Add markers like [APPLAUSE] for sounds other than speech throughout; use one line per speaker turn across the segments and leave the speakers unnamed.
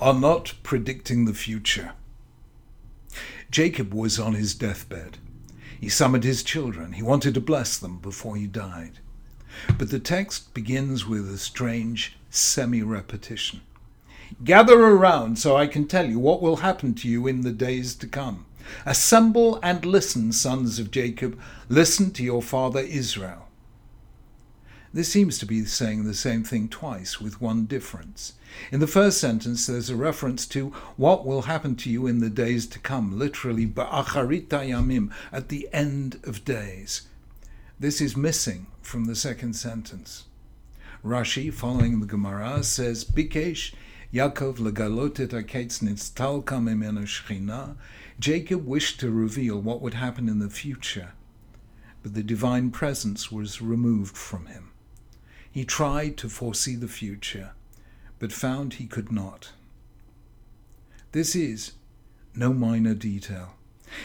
are not predicting the future. Jacob was on his deathbed. He summoned his children. He wanted to bless them before he died. But the text begins with a strange semi repetition. Gather around so I can tell you what will happen to you in the days to come. Assemble and listen, sons of Jacob. Listen to your father Israel. This seems to be saying the same thing twice, with one difference. In the first sentence, there's a reference to what will happen to you in the days to come, literally, ba'acharita yamim, at the end of days. This is missing from the second sentence. Rashi, following the Gemara, says, Bikesh Yaakov legalotet aketz nitztalka mimenu shchina. Jacob wished to reveal what would happen in the future, but the divine presence was removed from him. He tried to foresee the future, but found he could not. This is no minor detail.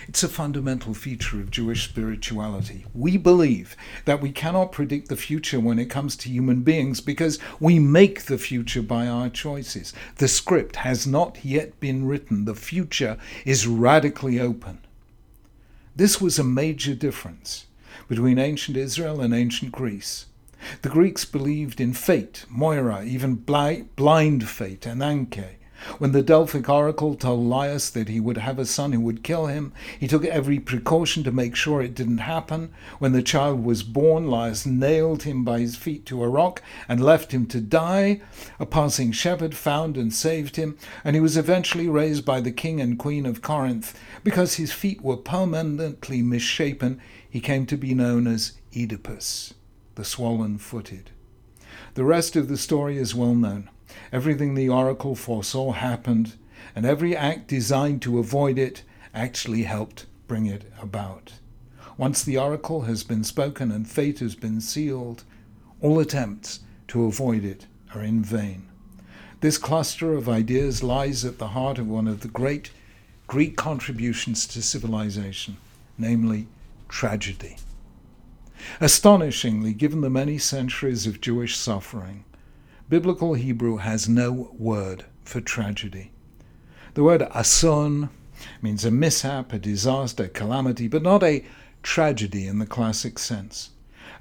It's a fundamental feature of Jewish spirituality. We believe that we cannot predict the future when it comes to human beings because we make the future by our choices. The script has not yet been written, the future is radically open. This was a major difference between ancient Israel and ancient Greece. The Greeks believed in fate, Moira, even blind fate, Ananke. When the Delphic oracle told Laius that he would have a son who would kill him, he took every precaution to make sure it didn't happen. When the child was born, Laius nailed him by his feet to a rock and left him to die. A passing shepherd found and saved him, and he was eventually raised by the king and queen of Corinth. Because his feet were permanently misshapen, he came to be known as Oedipus, the swollen footed. The rest of the story is well known. Everything the oracle foresaw happened, and every act designed to avoid it actually helped bring it about. Once the oracle has been spoken and fate has been sealed, all attempts to avoid it are in vain. This cluster of ideas lies at the heart of one of the great Greek contributions to civilization, namely tragedy. Astonishingly, given the many centuries of Jewish suffering, Biblical Hebrew has no word for tragedy. The word ason means a mishap, a disaster, a calamity, but not a tragedy in the classic sense.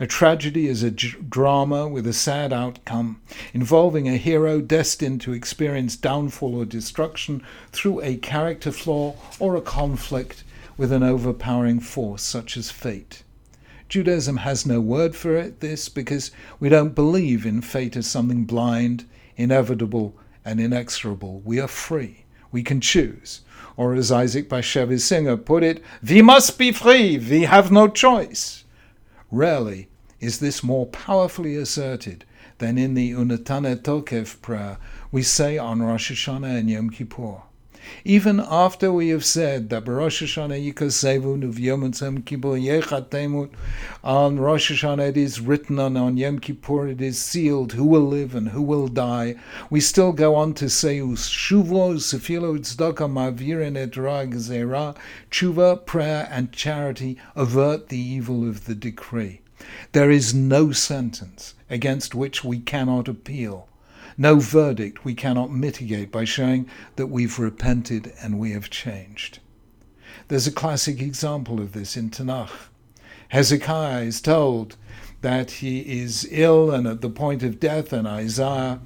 A tragedy is a drama with a sad outcome, involving a hero destined to experience downfall or destruction through a character flaw or a conflict with an overpowering force such as fate. Judaism has no word for it, this because we don't believe in fate as something blind, inevitable, and inexorable. We are free. We can choose. Or as Isaac Bashevis Singer put it, we must be free. We have no choice. Rarely is this more powerfully asserted than in the Unetaneh Tokef prayer we say on Rosh Hashanah and Yom Kippur. Even after we have said that Rosh Hashanah Yikasevun of Yom Kippur Yechatemut, on Rosh Hashanah it is written, and on Yom Kippur it is sealed who will live and who will die, we still go on to say Shuvo, Sefilo, Tzedakah, Mavirin, Etra, Gezerah, Tshuva, prayer, and charity avert the evil of the decree. There is no sentence against which we cannot appeal no verdict we cannot mitigate by showing that we've repented and we have changed. There's a classic example of this in Tanakh. Hezekiah is told that he is ill and at the point of death, and Isaiah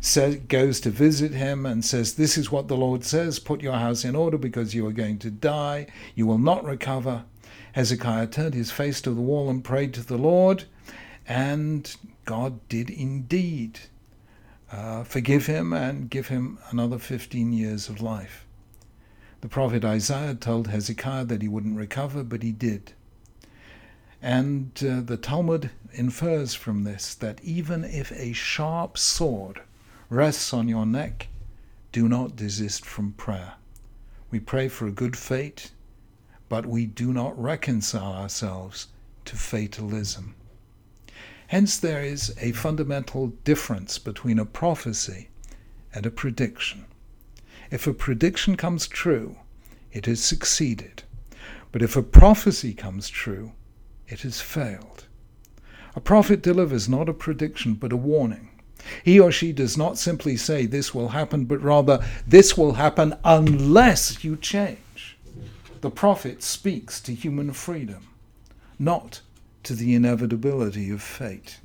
says, goes to visit him and says, This is what the Lord says put your house in order because you are going to die, you will not recover. Hezekiah turned his face to the wall and prayed to the Lord, and God did indeed uh, forgive him and give him another 15 years of life. The prophet Isaiah told Hezekiah that he wouldn't recover, but he did. And uh, the Talmud infers from this that even if a sharp sword rests on your neck, do not desist from prayer. We pray for a good fate, but we do not reconcile ourselves to fatalism. Hence, there is a fundamental difference between a prophecy and a prediction. If a prediction comes true, it has succeeded. But if a prophecy comes true, it has failed. A prophet delivers not a prediction but a warning. He or she does not simply say this will happen, but rather this will happen unless you change. The prophet speaks to human freedom, not to the inevitability of fate.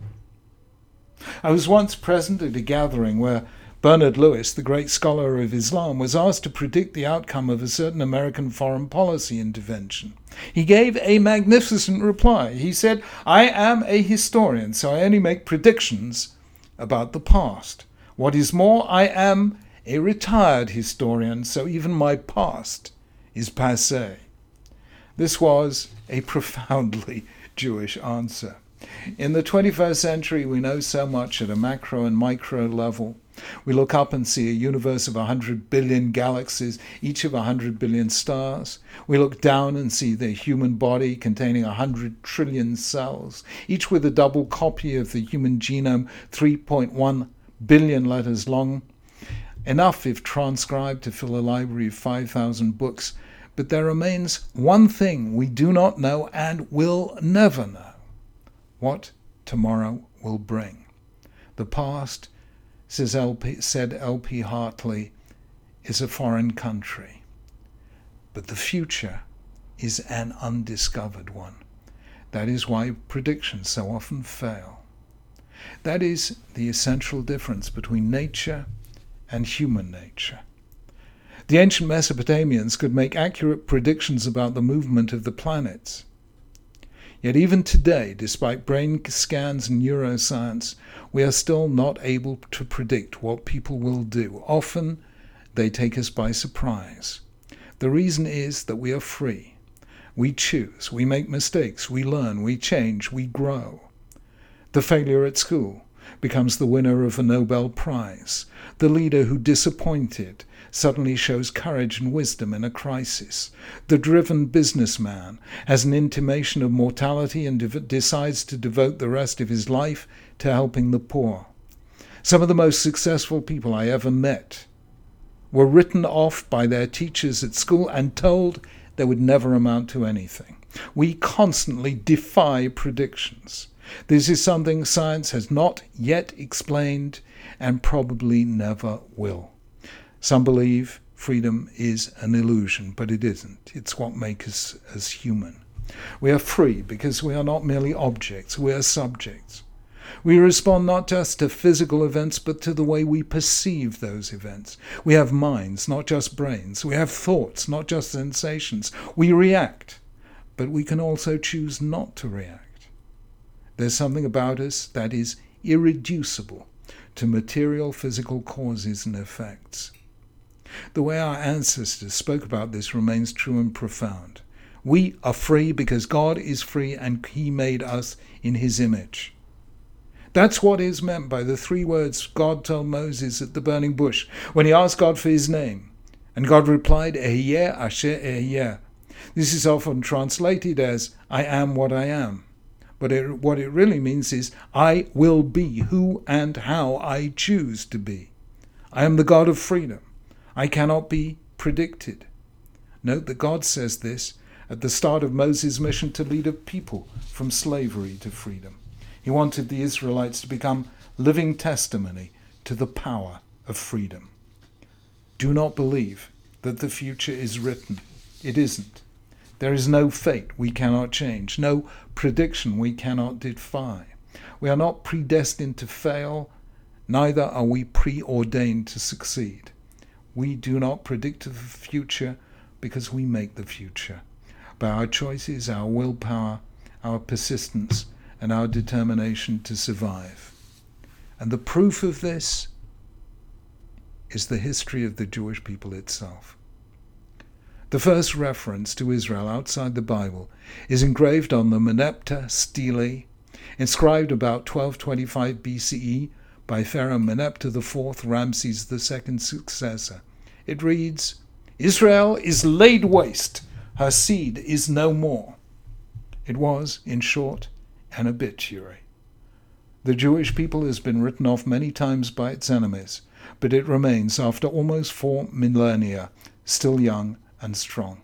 I was once present at a gathering where Bernard Lewis, the great scholar of Islam, was asked to predict the outcome of a certain American foreign policy intervention. He gave a magnificent reply. He said, I am a historian, so I only make predictions about the past. What is more, I am a retired historian, so even my past is passe. This was a [LAUGHS] profoundly Jewish answer. In the 21st century, we know so much at a macro and micro level. We look up and see a universe of 100 billion galaxies, each of 100 billion stars. We look down and see the human body containing 100 trillion cells, each with a double copy of the human genome, 3.1 billion letters long. Enough, if transcribed, to fill a library of 5,000 books. But there remains one thing we do not know and will never know what tomorrow will bring. The past, says LP, said L.P. Hartley, is a foreign country, but the future is an undiscovered one. That is why predictions so often fail. That is the essential difference between nature and human nature. The ancient Mesopotamians could make accurate predictions about the movement of the planets. Yet even today, despite brain scans and neuroscience, we are still not able to predict what people will do. Often they take us by surprise. The reason is that we are free. We choose, we make mistakes, we learn, we change, we grow. The failure at school becomes the winner of a Nobel Prize. The leader who disappointed suddenly shows courage and wisdom in a crisis. The driven businessman has an intimation of mortality and de- decides to devote the rest of his life to helping the poor. Some of the most successful people I ever met were written off by their teachers at school and told they would never amount to anything. We constantly defy predictions. This is something science has not yet explained and probably never will. Some believe freedom is an illusion, but it isn't. It's what makes us as human. We are free because we are not merely objects, we are subjects. We respond not just to physical events, but to the way we perceive those events. We have minds, not just brains. We have thoughts, not just sensations. We react, but we can also choose not to react. There's something about us that is irreducible to material physical causes and effects. The way our ancestors spoke about this remains true and profound. We are free because God is free and He made us in His image. That's what is meant by the three words God told Moses at the burning bush when he asked God for his name. And God replied, Ehyeh Asher Ehyeh. This is often translated as, I am what I am. But it, what it really means is, I will be who and how I choose to be. I am the God of freedom. I cannot be predicted. Note that God says this at the start of Moses' mission to lead a people from slavery to freedom. He wanted the Israelites to become living testimony to the power of freedom. Do not believe that the future is written. It isn't. There is no fate we cannot change, no prediction we cannot defy. We are not predestined to fail, neither are we preordained to succeed. We do not predict the future because we make the future. By our choices, our willpower, our persistence, and our determination to survive. And the proof of this is the history of the Jewish people itself. The first reference to Israel outside the Bible is engraved on the Merneptah stele, inscribed about 1225 BCE by Pharaoh Merneptah IV, Ramses II's successor. It reads, Israel is laid waste, her seed is no more. It was, in short, an obituary. The Jewish people has been written off many times by its enemies, but it remains, after almost four millennia, still young and strong.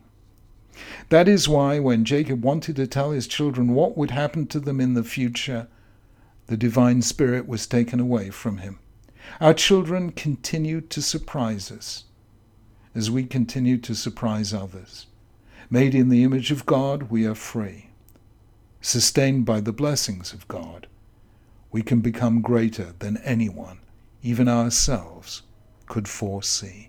That is why, when Jacob wanted to tell his children what would happen to them in the future, The divine spirit was taken away from him. Our children continue to surprise us as we continue to surprise others. Made in the image of God, we are free. Sustained by the blessings of God, we can become greater than anyone, even ourselves, could foresee.